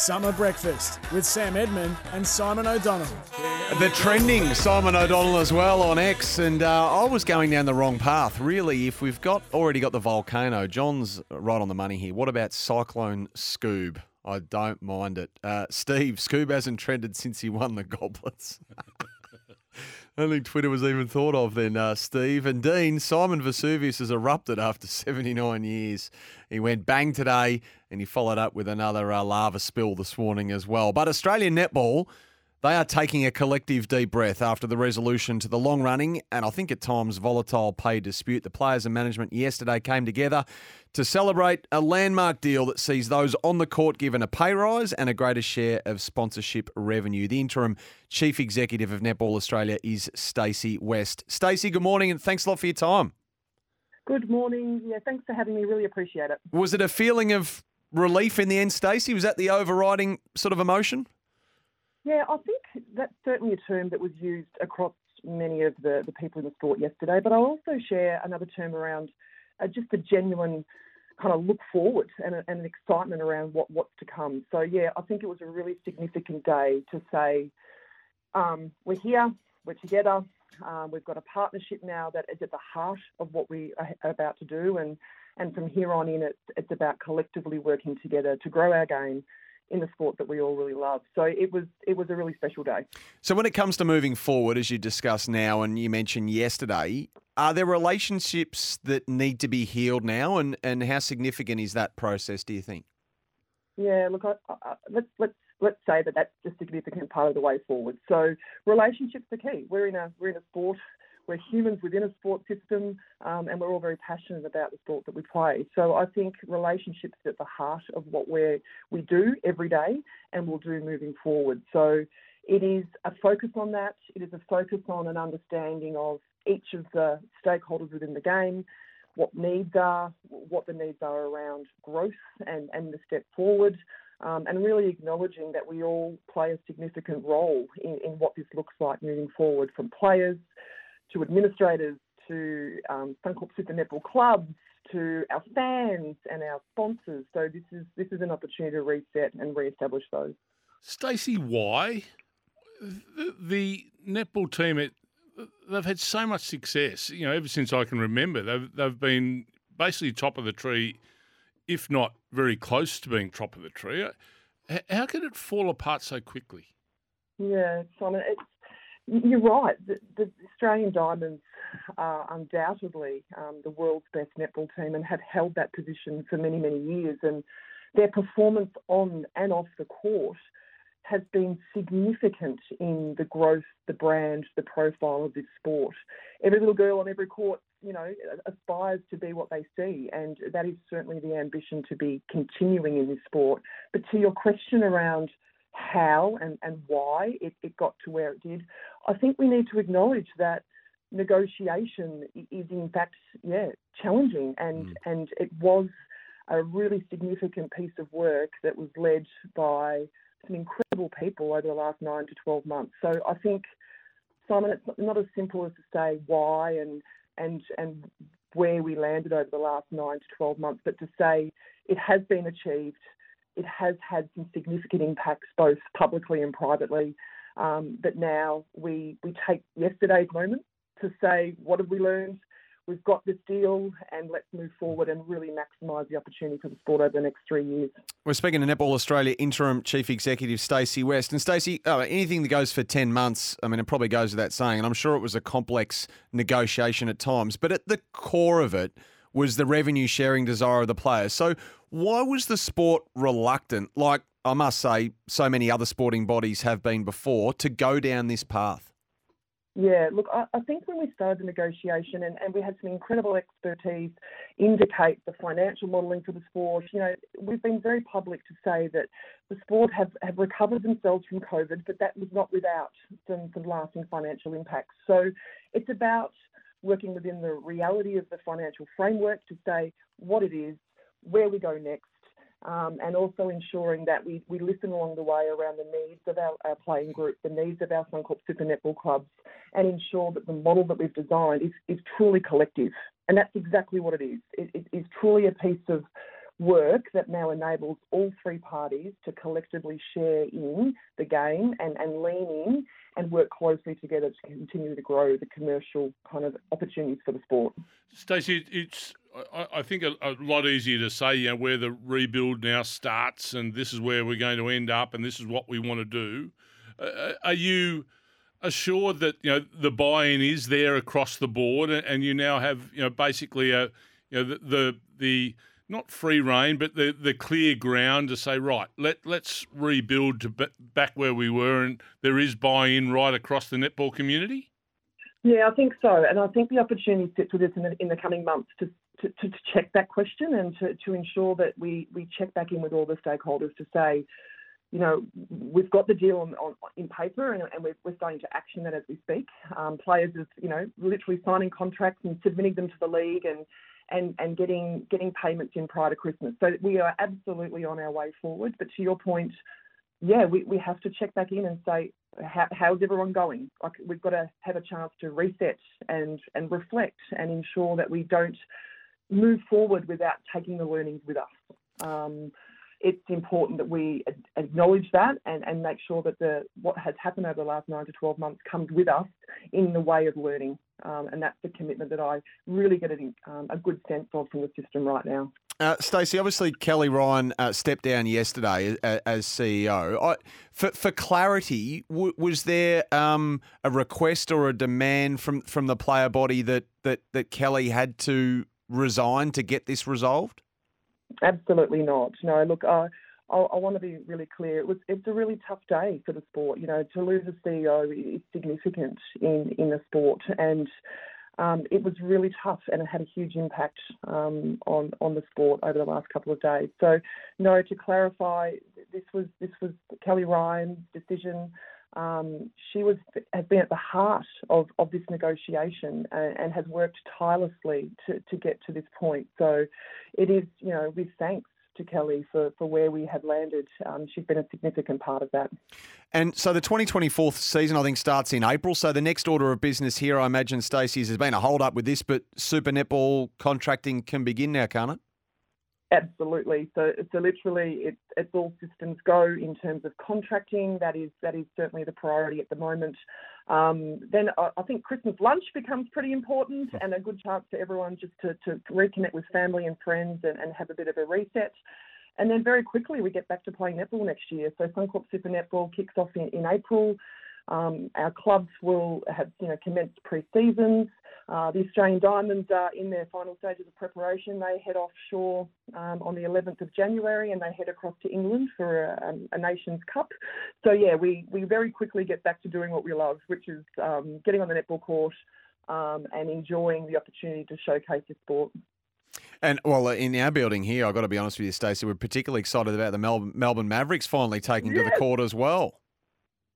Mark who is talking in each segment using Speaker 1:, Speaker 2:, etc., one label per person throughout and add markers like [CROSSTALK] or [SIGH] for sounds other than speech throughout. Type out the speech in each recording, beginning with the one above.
Speaker 1: Summer Breakfast with Sam Edmund and Simon O'Donnell.
Speaker 2: The trending Simon O'Donnell as well on X, and uh, I was going down the wrong path. Really, if we've got already got the volcano, John's right on the money here. What about Cyclone Scoob? I don't mind it. Uh, Steve, Scoob hasn't trended since he won the [LAUGHS] goblets. I don't think Twitter was even thought of then, uh, Steve. And Dean, Simon Vesuvius has erupted after [LAUGHS] 79 years. He went bang today and he followed up with another uh, lava spill this morning as well. But Australian netball, they are taking a collective deep breath after the resolution to the long running and I think at times volatile pay dispute. The players and management yesterday came together to celebrate a landmark deal that sees those on the court given a pay rise and a greater share of sponsorship revenue. The interim chief executive of Netball Australia is Stacey West. Stacey, good morning and thanks a lot for your time.
Speaker 3: Good morning. Yeah, thanks for having me. Really appreciate it.
Speaker 2: Was it a feeling of relief in the end, Stacey? Was that the overriding sort of emotion?
Speaker 3: Yeah, I think that's certainly a term that was used across many of the, the people in the sport yesterday, but I'll also share another term around uh, just a genuine kind of look forward and, and an excitement around what, what's to come. So, yeah, I think it was a really significant day to say um, we're here, we're together, um, we've got a partnership now that is at the heart of what we are about to do, and, and from here on in, it's, it's about collectively working together to grow our game in the sport that we all really love. So it was it was a really special day.
Speaker 2: So when it comes to moving forward, as you discuss now and you mentioned yesterday, are there relationships that need to be healed now, and and how significant is that process? Do you think?
Speaker 3: Yeah, look, I, I, let's let's let's say that that's just a significant part of the way forward. So relationships are key. We're in a we're in a sport we're humans within a sport system, um, and we're all very passionate about the sport that we play. So I think relationships at the heart of what we we do every day, and will do moving forward. So it is a focus on that. It is a focus on an understanding of each of the stakeholders within the game, what needs are, what the needs are around growth and, and the step forward, um, and really acknowledging that we all play a significant role in, in what this looks like moving forward from players to administrators, to um, Suncorp Super Netball clubs, to our fans and our sponsors. So this is this is an opportunity to reset and re-establish those.
Speaker 4: Stacey, why the, the netball team? It, they've had so much success. You know, ever since I can remember, they've they've been basically top of the tree, if not very close to being top of the tree. How could it fall apart so quickly?
Speaker 3: Yeah, Simon, it's you're right. The, the, Australian Diamonds are undoubtedly um, the world's best netball team and have held that position for many, many years. And their performance on and off the court has been significant in the growth, the brand, the profile of this sport. Every little girl on every court, you know, aspires to be what they see, and that is certainly the ambition to be continuing in this sport. But to your question around how and, and why it, it got to where it did, I think we need to acknowledge that negotiation is in fact, yeah, challenging and, mm. and it was a really significant piece of work that was led by some incredible people over the last nine to 12 months. So I think, Simon, it's not as simple as to say why and, and, and where we landed over the last nine to 12 months, but to say it has been achieved it has had some significant impacts both publicly and privately. Um, but now we we take yesterday's moment to say what have we learned. We've got this deal, and let's move forward and really maximise the opportunity for the sport over the next three years.
Speaker 2: We're speaking to Netball Australia interim chief executive Stacey West, and Stacey, oh, anything that goes for ten months, I mean, it probably goes without saying, and I'm sure it was a complex negotiation at times, but at the core of it was the revenue sharing desire of the players. So why was the sport reluctant, like I must say, so many other sporting bodies have been before, to go down this path?
Speaker 3: Yeah, look, I, think when we started the negotiation and, and we had some incredible expertise indicate the financial modelling for the sport, you know, we've been very public to say that the sport have, have recovered themselves from COVID, but that was not without some, some lasting financial impacts. So it's about working within the reality of the financial framework to say what it is, where we go next, um, and also ensuring that we, we listen along the way around the needs of our, our playing group, the needs of our Suncorp Super Netball clubs, and ensure that the model that we've designed is, is truly collective. And that's exactly what it is. It, it is truly a piece of work that now enables all three parties to collectively share in the game and, and lean in and work closely together to continue to grow the commercial kind of opportunities for the sport.
Speaker 4: Stacey, it's I, think a, a, lot easier to say, you know, where the rebuild now starts, and this is where we're going to end up, and this is what we want to do. Uh, uh are you assured that you know the buy-in is there across the board, and you now have you know basically a you know the the, the not free reign, but the, the clear ground to say, right, let let's rebuild to back where we were, and there is buy-in right across the netball community.
Speaker 3: Yeah, I think so, and I think the opportunity sits with us in the, in the coming months to, to, to check that question and to, to ensure that we we check back in with all the stakeholders to say, you know, we've got the deal on, on in paper and, and we're, we're, starting to action that as we speak. Um, players are, you know, literally signing contracts and submitting them to the league and and, and getting getting payments in prior to Christmas. So we are absolutely on our way forward. But to your point, yeah, we, we have to check back in and say, How, how's everyone going? Like we've got to have a chance to reset and and reflect and ensure that we don't move forward without taking the learnings with us. Um, it's important that we acknowledge that and, and make sure that the what has happened over the last nine to 12 months comes with us in the way of learning. Um, and that's the commitment that I really get a, um, a good sense of from the system right now.
Speaker 2: Uh, Stacey, obviously Kelly Ryan uh, stepped down yesterday as, as CEO. I, for, for clarity, w- was there um, a request or a demand from, from the player body that, that, that Kelly had to resign to get this resolved?
Speaker 3: Absolutely not. No, look, I, I, I want to be really clear. It was it's a really tough day for the sport. You know, to lose a CEO is significant in in the sport, and um, it was really tough, and it had a huge impact um, on on the sport over the last couple of days. So, no, to clarify, this was this was Kelly Ryan's decision. Um, she was has been at the heart of, of this negotiation and, and, has worked tirelessly to, to get to this point. So it is, you know, with thanks to Kelly for, for where we have landed. Um, she's been a significant part of that.
Speaker 2: And so the 2024 season, I think, starts in April. So the next order of business here, I imagine, Stacey's has been a hold up with this, but Super Netball contracting can begin now, can't it?
Speaker 3: Absolutely. So, so literally, it's, it's all systems go in terms of contracting. That is that is certainly the priority at the moment. Um, then I, I, think Christmas lunch becomes pretty important and a good chance for everyone just to, to reconnect with family and friends and, and have a bit of a reset. And then very quickly we get back to playing netball next year. So Suncorp Super Netball kicks off in, in April. Um, our clubs will have you know commenced pre-seasons. Uh, the Australian Diamonds are in their final stages of preparation. They head offshore um, on the 11th of January and they head across to England for a, a, Nations Cup. So, yeah, we, we very quickly get back to doing what we love, which is um, getting on the netball court um, and enjoying the opportunity to showcase the sport.
Speaker 2: And well, in our building here, I've got to be honest with you, Stacey, we're particularly excited about the Melbourne, Melbourne Mavericks finally taking yes. to the court as well.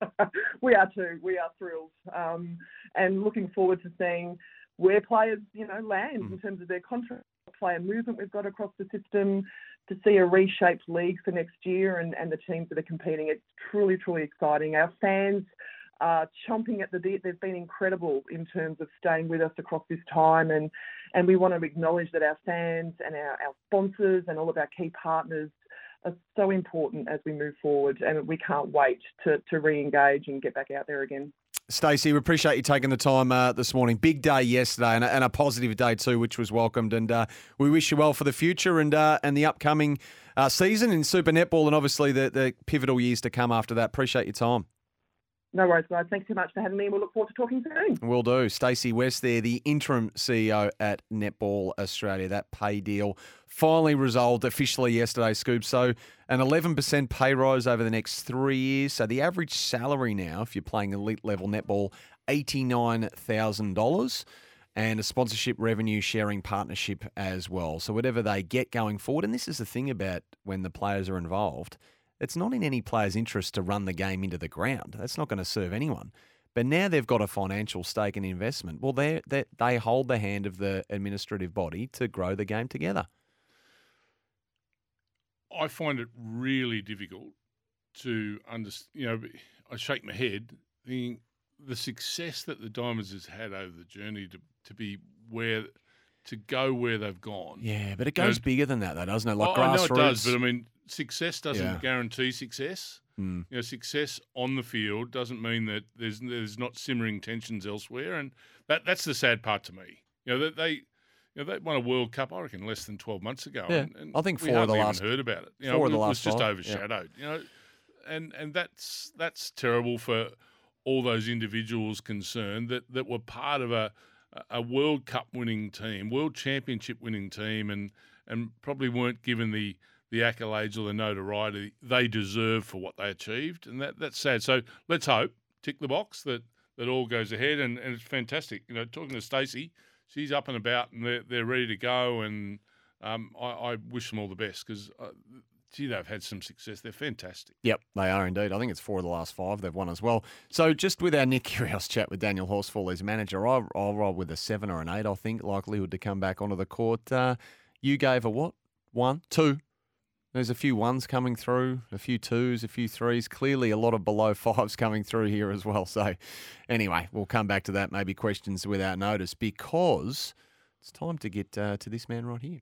Speaker 2: [LAUGHS]
Speaker 3: we are too. We are thrilled um, and looking forward to seeing where players, you know, land mm. in terms of their contract, player movement we've got across the system, to see a reshaped league for next year and, and the teams that are competing. It's truly, truly exciting. Our fans are chomping at the bit. They've been incredible in terms of staying with us across this time, and and we want to acknowledge that our fans and our, our sponsors and all of our key partners are so important as we move forward, and we can't wait to to re-engage and get back out there again.
Speaker 2: Stacey, we appreciate you taking the time uh, this morning. Big day yesterday and a, and a, positive day too, which was welcomed. And uh, we wish you well for the future and uh, and the upcoming uh, season in Super Netball and obviously the, the pivotal years to come after that. Appreciate your time.
Speaker 3: No worries, guys. Thanks so much for having me. We'll look forward to talking soon.
Speaker 2: Will do. Stacey West there, the interim CEO at Netball Australia. That pay deal finally resolved officially yesterday, Scoob. So an 11% pay rise over the next three years. So the average salary now, if you're playing elite level netball, $89,000 and a sponsorship revenue sharing partnership as well. So whatever they get going forward, and this is the thing about when the players are involved – it's not in any player's interest to run the game into the ground. That's not going to serve anyone. But now they've got a financial stake and investment. Well, they they hold the hand of the administrative body to grow the game together.
Speaker 4: I find it really difficult to understand. You know, I shake my head thinking the success that the Diamonds has had over the journey to to be where to go where they've gone.
Speaker 2: Yeah, but it
Speaker 4: You know,
Speaker 2: goes bigger than that, though, doesn't it? Like
Speaker 4: oh, know
Speaker 2: grassroots.
Speaker 4: it does, but I mean, success doesn't
Speaker 2: Yeah.
Speaker 4: guarantee success.
Speaker 2: Mm.
Speaker 4: You know, success on the field doesn't mean that there's there's not simmering tensions elsewhere, and that that's the sad part to me. You know, that they. You know, they won a World Cup, I reckon, less than twelve months ago.
Speaker 2: Yeah,
Speaker 4: and, and
Speaker 2: I think
Speaker 4: we
Speaker 2: four of the last-
Speaker 4: heard about it. You
Speaker 2: four
Speaker 4: know,
Speaker 2: of the
Speaker 4: it was just
Speaker 2: five, yeah.
Speaker 4: overshadowed. You know, and and that's that's terrible for all those individuals concerned that that were part of a a World Cup winning team, World Championship winning team, and and probably weren't given the the accolades or the notoriety they deserve for what they achieved, and that that's sad. So let's hope tick the box that that all goes ahead, and, and it's fantastic. You know, talking to Stacey, she's up and about, and they're they're ready to go, and um, I, I wish them all the best because. Uh, Gee, they've had some success. They're fantastic.
Speaker 2: Yep, they are indeed. I think it's four of the last five they've won as well. So just with our Nick Kyrgios chat with Daniel Horsfall, his manager, I'll, I'll roll with a seven or an eight, I think, likelihood to come back onto the court. Uh, you gave a what? One? Two? There's a few ones coming through, a few twos, a few threes. Clearly, a lot of below [LAUGHS] fives coming through here as well. So, anyway, we'll come back to that. Maybe questions without notice because it's time to get uh, to this man right here.